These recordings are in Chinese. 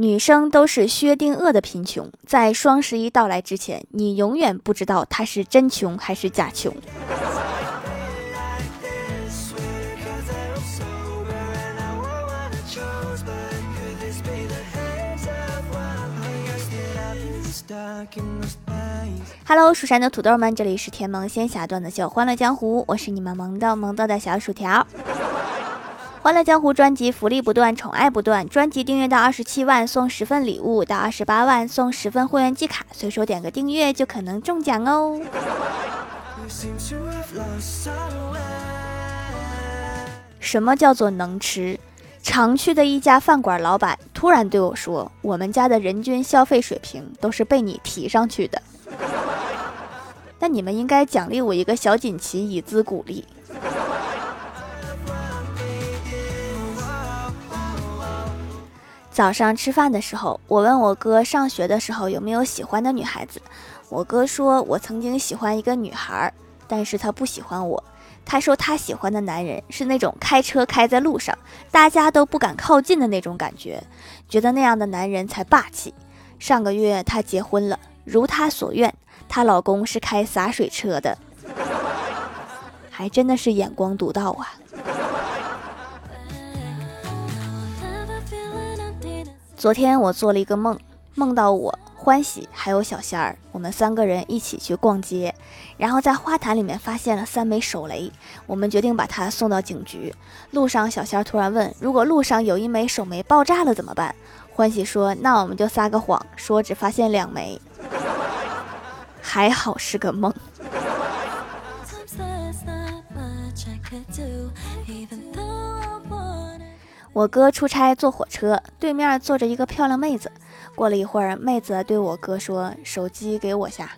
女生都是薛定谔的贫穷，在双十一到来之前，你永远不知道她是真穷还是假穷。Hello，蜀山的土豆们，这里是甜萌仙侠段子秀《欢乐江湖》，我是你们萌豆萌豆的小薯条。欢乐江湖专辑福利不断，宠爱不断。专辑订阅到二十七万送十份礼物，到二十八万送十份会员季卡，随手点个订阅就可能中奖哦。什么叫做能吃？常去的一家饭馆老板突然对我说：“我们家的人均消费水平都是被你提上去的。”那你们应该奖励我一个小锦旗，以资鼓励。早上吃饭的时候，我问我哥上学的时候有没有喜欢的女孩子。我哥说，我曾经喜欢一个女孩，但是他不喜欢我。他说他喜欢的男人是那种开车开在路上，大家都不敢靠近的那种感觉，觉得那样的男人才霸气。上个月她结婚了，如她所愿，她老公是开洒水车的，还真的是眼光独到啊。昨天我做了一个梦，梦到我欢喜还有小仙儿，我们三个人一起去逛街，然后在花坛里面发现了三枚手雷，我们决定把它送到警局。路上，小仙儿突然问：“如果路上有一枚手雷爆炸了怎么办？”欢喜说：“那我们就撒个谎，说只发现两枚。”还好是个梦。我哥出差坐火车，对面坐着一个漂亮妹子。过了一会儿，妹子对我哥说：“手机给我下。”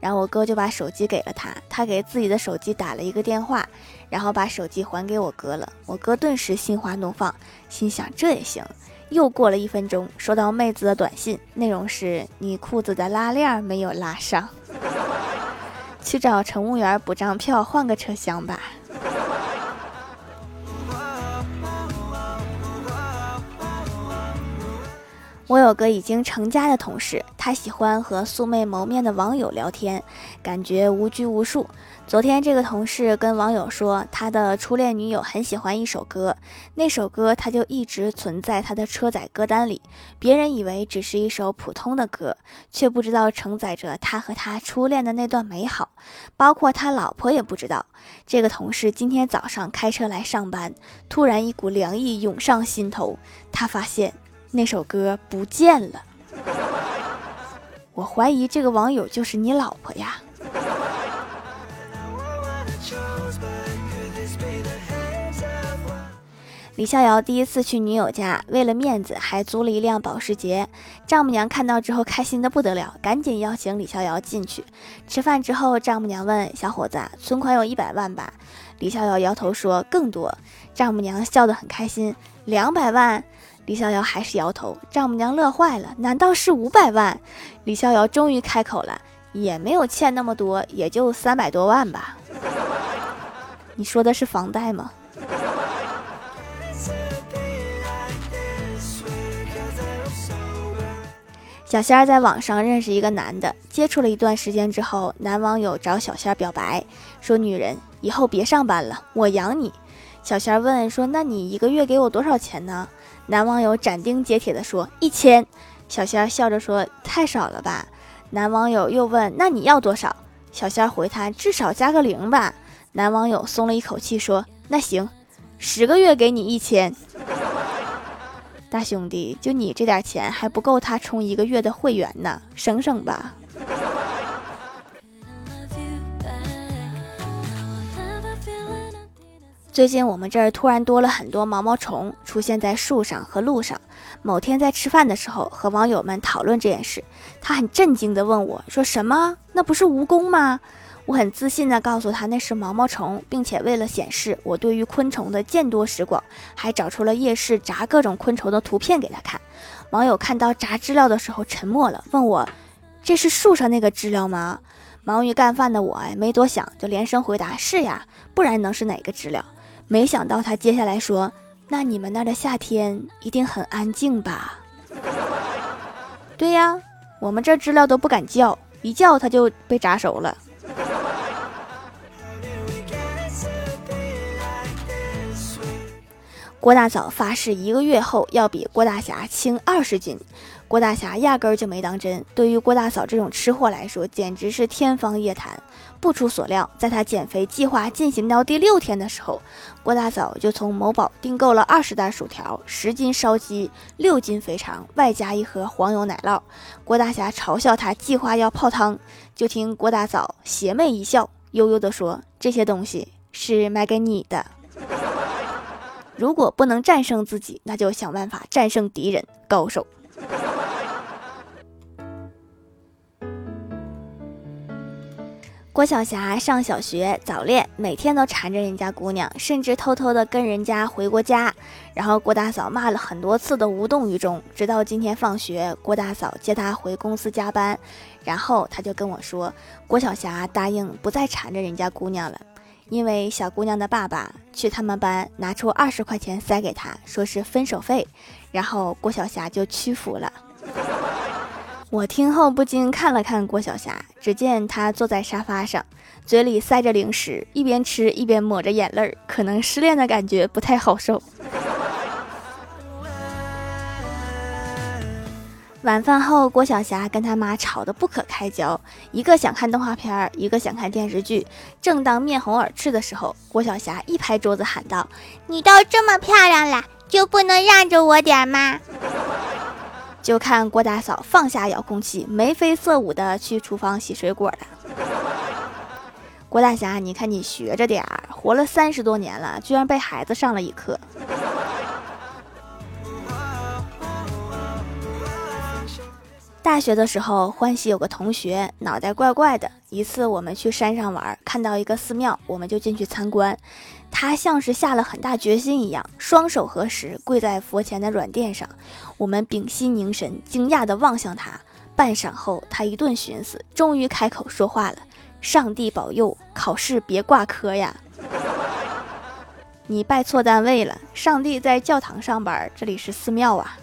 然后我哥就把手机给了他，他给自己的手机打了一个电话，然后把手机还给我哥了。我哥顿时心花怒放，心想这也行。又过了一分钟，收到妹子的短信，内容是：“你裤子的拉链没有拉上，去找乘务员补张票，换个车厢吧。”我有个已经成家的同事，他喜欢和素未谋面的网友聊天，感觉无拘无束。昨天，这个同事跟网友说，他的初恋女友很喜欢一首歌，那首歌他就一直存在他的车载歌单里。别人以为只是一首普通的歌，却不知道承载着他和他初恋的那段美好。包括他老婆也不知道。这个同事今天早上开车来上班，突然一股凉意涌上心头，他发现。那首歌不见了，我怀疑这个网友就是你老婆呀。李逍遥第一次去女友家，为了面子还租了一辆保时捷。丈母娘看到之后开心的不得了，赶紧邀请李逍遥进去吃饭。之后，丈母娘问小伙子：“存款有一百万吧？”李逍遥摇头说：“更多。”丈母娘笑得很开心：“两百万。”李逍遥还是摇头，丈母娘乐坏了。难道是五百万？李逍遥终于开口了，也没有欠那么多，也就三百多万吧。你说的是房贷吗？小仙儿在网上认识一个男的，接触了一段时间之后，男网友找小仙儿表白，说：“女人以后别上班了，我养你。”小仙儿问说：“那你一个月给我多少钱呢？”男网友斩钉截铁地说：“一千。”小仙儿笑着说：“太少了吧？”男网友又问：“那你要多少？”小仙儿回他：“至少加个零吧。”男网友松了一口气说：“那行，十个月给你一千。”大兄弟，就你这点钱还不够他充一个月的会员呢，省省吧。最近我们这儿突然多了很多毛毛虫，出现在树上和路上。某天在吃饭的时候，和网友们讨论这件事，他很震惊地问我：“说什么？那不是蜈蚣吗？”我很自信地告诉他那是毛毛虫，并且为了显示我对于昆虫的见多识广，还找出了夜市炸各种昆虫的图片给他看。网友看到炸知了的时候沉默了，问我：“这是树上那个知了吗？”忙于干饭的我哎，没多想就连声回答：“是呀，不然能是哪个知了？”没想到他接下来说：“那你们那儿的夏天一定很安静吧？”对呀，我们这知了都不敢叫，一叫它就被炸熟了。郭大嫂发誓一个月后要比郭大侠轻二十斤，郭大侠压根儿就没当真。对于郭大嫂这种吃货来说，简直是天方夜谭。不出所料，在他减肥计划进行到第六天的时候，郭大嫂就从某宝订购了二十袋薯条、十斤烧鸡、六斤肥肠，外加一盒黄油奶酪。郭大侠嘲笑他计划要泡汤，就听郭大嫂邪魅一笑，悠悠地说：“这些东西是买给你的。”如果不能战胜自己，那就想办法战胜敌人。高手。郭晓霞上小学早恋，每天都缠着人家姑娘，甚至偷偷的跟人家回过家。然后郭大嫂骂了很多次都无动于衷，直到今天放学，郭大嫂接她回公司加班，然后他就跟我说，郭晓霞答应不再缠着人家姑娘了。因为小姑娘的爸爸去他们班拿出二十块钱塞给她，说是分手费，然后郭晓霞就屈服了。我听后不禁看了看郭晓霞，只见她坐在沙发上，嘴里塞着零食，一边吃一边抹着眼泪儿，可能失恋的感觉不太好受。晚饭后，郭晓霞跟他妈吵得不可开交，一个想看动画片儿，一个想看电视剧。正当面红耳赤的时候，郭晓霞一拍桌子喊道：“你都这么漂亮了，就不能让着我点吗？”就看郭大嫂放下遥控器，眉飞色舞的去厨房洗水果了。郭大侠，你看你学着点儿，活了三十多年了，居然被孩子上了一课。大学的时候，欢喜有个同学脑袋怪怪的。一次我们去山上玩，看到一个寺庙，我们就进去参观。他像是下了很大决心一样，双手合十，跪在佛前的软垫上。我们屏息凝神，惊讶地望向他。半晌后，他一顿寻思，终于开口说话了：“上帝保佑，考试别挂科呀！” 你拜错单位了，上帝在教堂上班，这里是寺庙啊。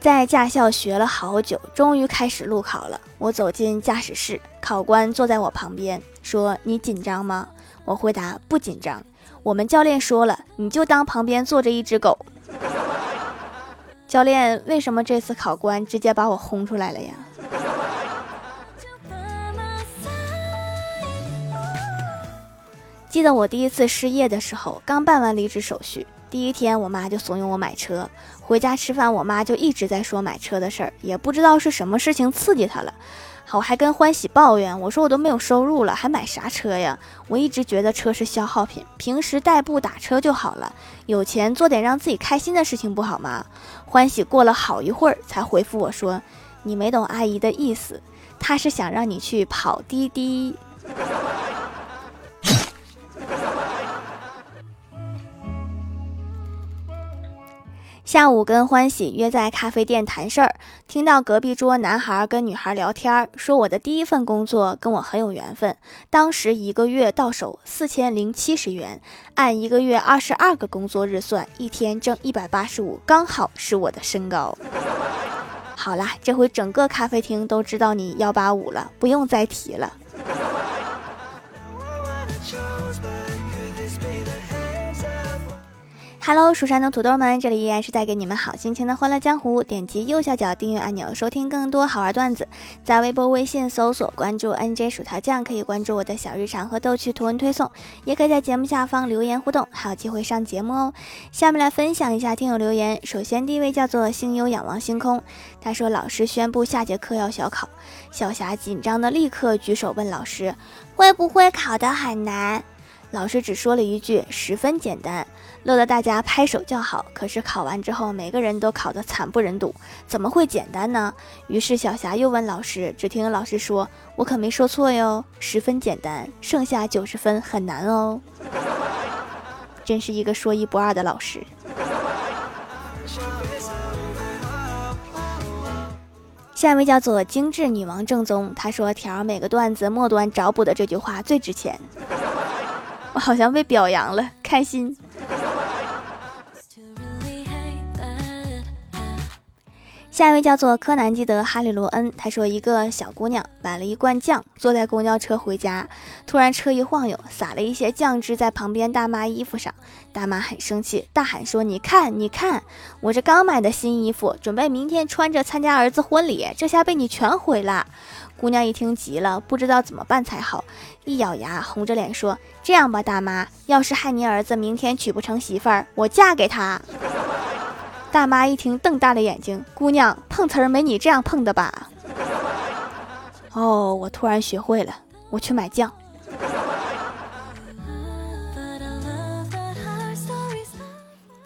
在驾校学了好久，终于开始路考了。我走进驾驶室，考官坐在我旁边，说：“你紧张吗？”我回答：“不紧张。”我们教练说了：“你就当旁边坐着一只狗。” 教练，为什么这次考官直接把我轰出来了呀？记得我第一次失业的时候，刚办完离职手续。第一天，我妈就怂恿我买车。回家吃饭，我妈就一直在说买车的事儿，也不知道是什么事情刺激她了。好，我还跟欢喜抱怨，我说我都没有收入了，还买啥车呀？我一直觉得车是消耗品，平时代步打车就好了。有钱做点让自己开心的事情不好吗？欢喜过了好一会儿才回复我说：“你没懂阿姨的意思，她是想让你去跑滴滴。”下午跟欢喜约在咖啡店谈事儿，听到隔壁桌男孩跟女孩聊天，说我的第一份工作跟我很有缘分，当时一个月到手四千零七十元，按一个月二十二个工作日算，一天挣一百八十五，刚好是我的身高。好啦，这回整个咖啡厅都知道你幺八五了，不用再提了。Hello，蜀山的土豆们，这里依然是带给你们好心情的欢乐江湖。点击右下角订阅按钮，收听更多好玩段子。在微博、微信搜索关注 NJ 薯条酱，可以关注我的小日常和逗趣图文推送，也可以在节目下方留言互动，还有机会上节目哦。下面来分享一下听友留言。首先第一位叫做星优仰望星空，他说老师宣布下节课要小考，小霞紧张的立刻举手问老师，会不会考得很难？老师只说了一句十分简单。乐得大家拍手叫好。可是考完之后，每个人都考得惨不忍睹，怎么会简单呢？于是小霞又问老师，只听老师说：“我可没说错哟，十分简单，剩下九十分很难哦。”真是一个说一不二的老师。下一位叫做精致女王正宗，她说：“条每个段子末端找补的这句话最值钱。”好像被表扬了，开心。下一位叫做柯南基德哈利罗恩，他说一个小姑娘买了一罐酱，坐在公交车回家，突然车一晃悠，洒了一些酱汁在旁边大妈衣服上，大妈很生气，大喊说：“你看，你看，我这刚买的新衣服，准备明天穿着参加儿子婚礼，这下被你全毁了。”姑娘一听急了，不知道怎么办才好，一咬牙，红着脸说：“这样吧，大妈，要是害您儿子明天娶不成媳妇儿，我嫁给他。”大妈一听，瞪大了眼睛：“姑娘，碰瓷儿没你这样碰的吧？” 哦，我突然学会了，我去买酱。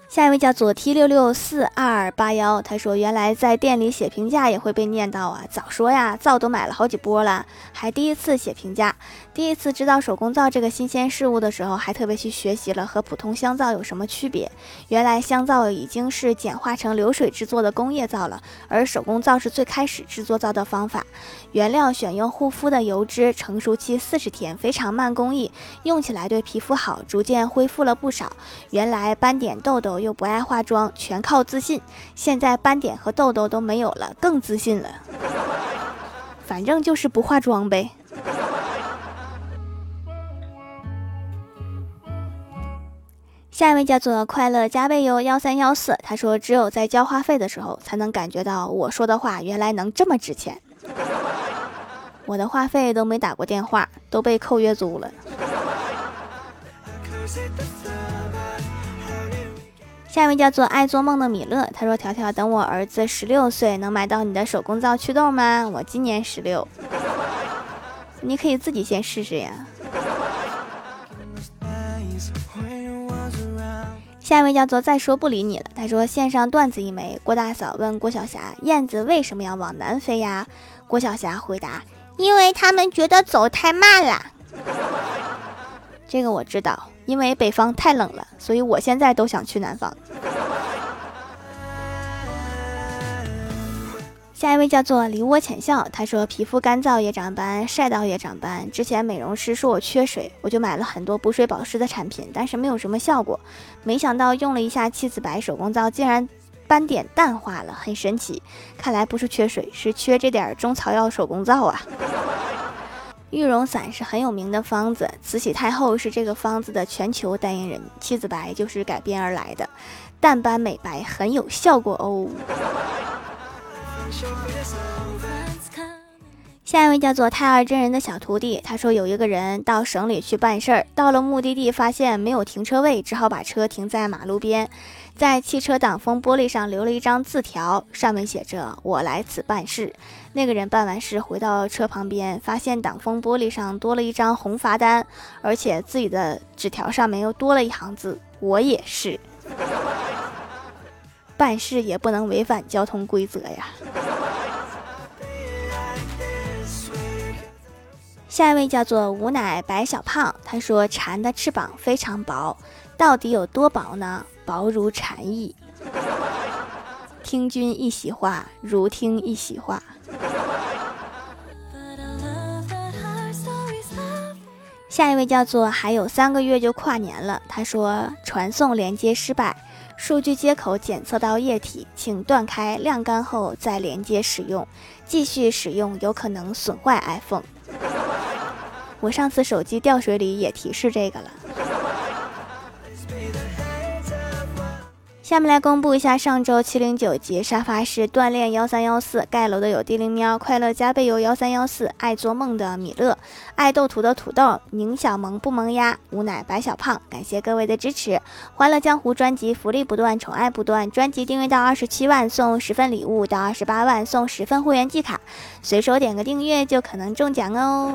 下一位叫左 T 六六四二八幺，他说：“原来在店里写评价也会被念叨啊！早说呀，皂都买了好几波了，还第一次写评价。第一次知道手工皂这个新鲜事物的时候，还特别去学习了和普通香皂有什么区别。原来香皂已经是简化成流水制作的工业皂了，而手工皂是最开始制作皂的方法。原料选用护肤的油脂，成熟期四十天，非常慢工艺，用起来对皮肤好，逐渐恢复了不少。原来斑点痘痘。”又不爱化妆，全靠自信。现在斑点和痘痘都没有了，更自信了。反正就是不化妆呗。下一位叫做快乐加倍哟幺三幺四，他说只有在交话费的时候，才能感觉到我说的话原来能这么值钱。我的话费都没打过电话，都被扣月租了。下一位叫做爱做梦的米勒，他说：“条条，等我儿子十六岁，能买到你的手工皂祛痘吗？我今年十六，你可以自己先试试呀。”下一位叫做再说不理你了，他说：“线上段子一枚。”郭大嫂问郭晓霞：“燕子为什么要往南飞呀？”郭晓霞回答：“因为他们觉得走太慢了。”这个我知道。因为北方太冷了，所以我现在都想去南方。下一位叫做梨涡浅笑，他说皮肤干燥也长斑，晒到也长斑。之前美容师说我缺水，我就买了很多补水保湿的产品，但是没有什么效果。没想到用了一下七子白手工皂，竟然斑点淡化了，很神奇。看来不是缺水，是缺这点中草药手工皂啊。玉容散是很有名的方子，慈禧太后是这个方子的全球代言人，七子白就是改编而来的，淡斑美白很有效果哦。下一位叫做太二真人的小徒弟，他说有一个人到省里去办事儿，到了目的地发现没有停车位，只好把车停在马路边。在汽车挡风玻璃上留了一张字条，上面写着“我来此办事”。那个人办完事回到车旁边，发现挡风玻璃上多了一张红罚单，而且自己的纸条上面又多了一行字：“我也是。”办事也不能违反交通规则呀。下一位叫做无奶白小胖，他说蝉的翅膀非常薄，到底有多薄呢？薄如蝉翼。听君一席话，如听一席话。下一位叫做还有三个月就跨年了，他说传送连接失败，数据接口检测到液体，请断开晾干后再连接使用，继续使用有可能损坏 iPhone。我上次手机掉水里也提示这个了。下面来公布一下上周七零九级沙发是锻炼幺三幺四盖楼的有地灵喵快乐加倍有幺三幺四爱做梦的米勒爱斗图的土豆宁小萌不萌呀吾乃白小胖感谢各位的支持欢乐江湖专辑福利不断宠爱不断专辑订阅到二十七万送十份礼物到二十八万送十份会员季卡随手点个订阅就可能中奖哦。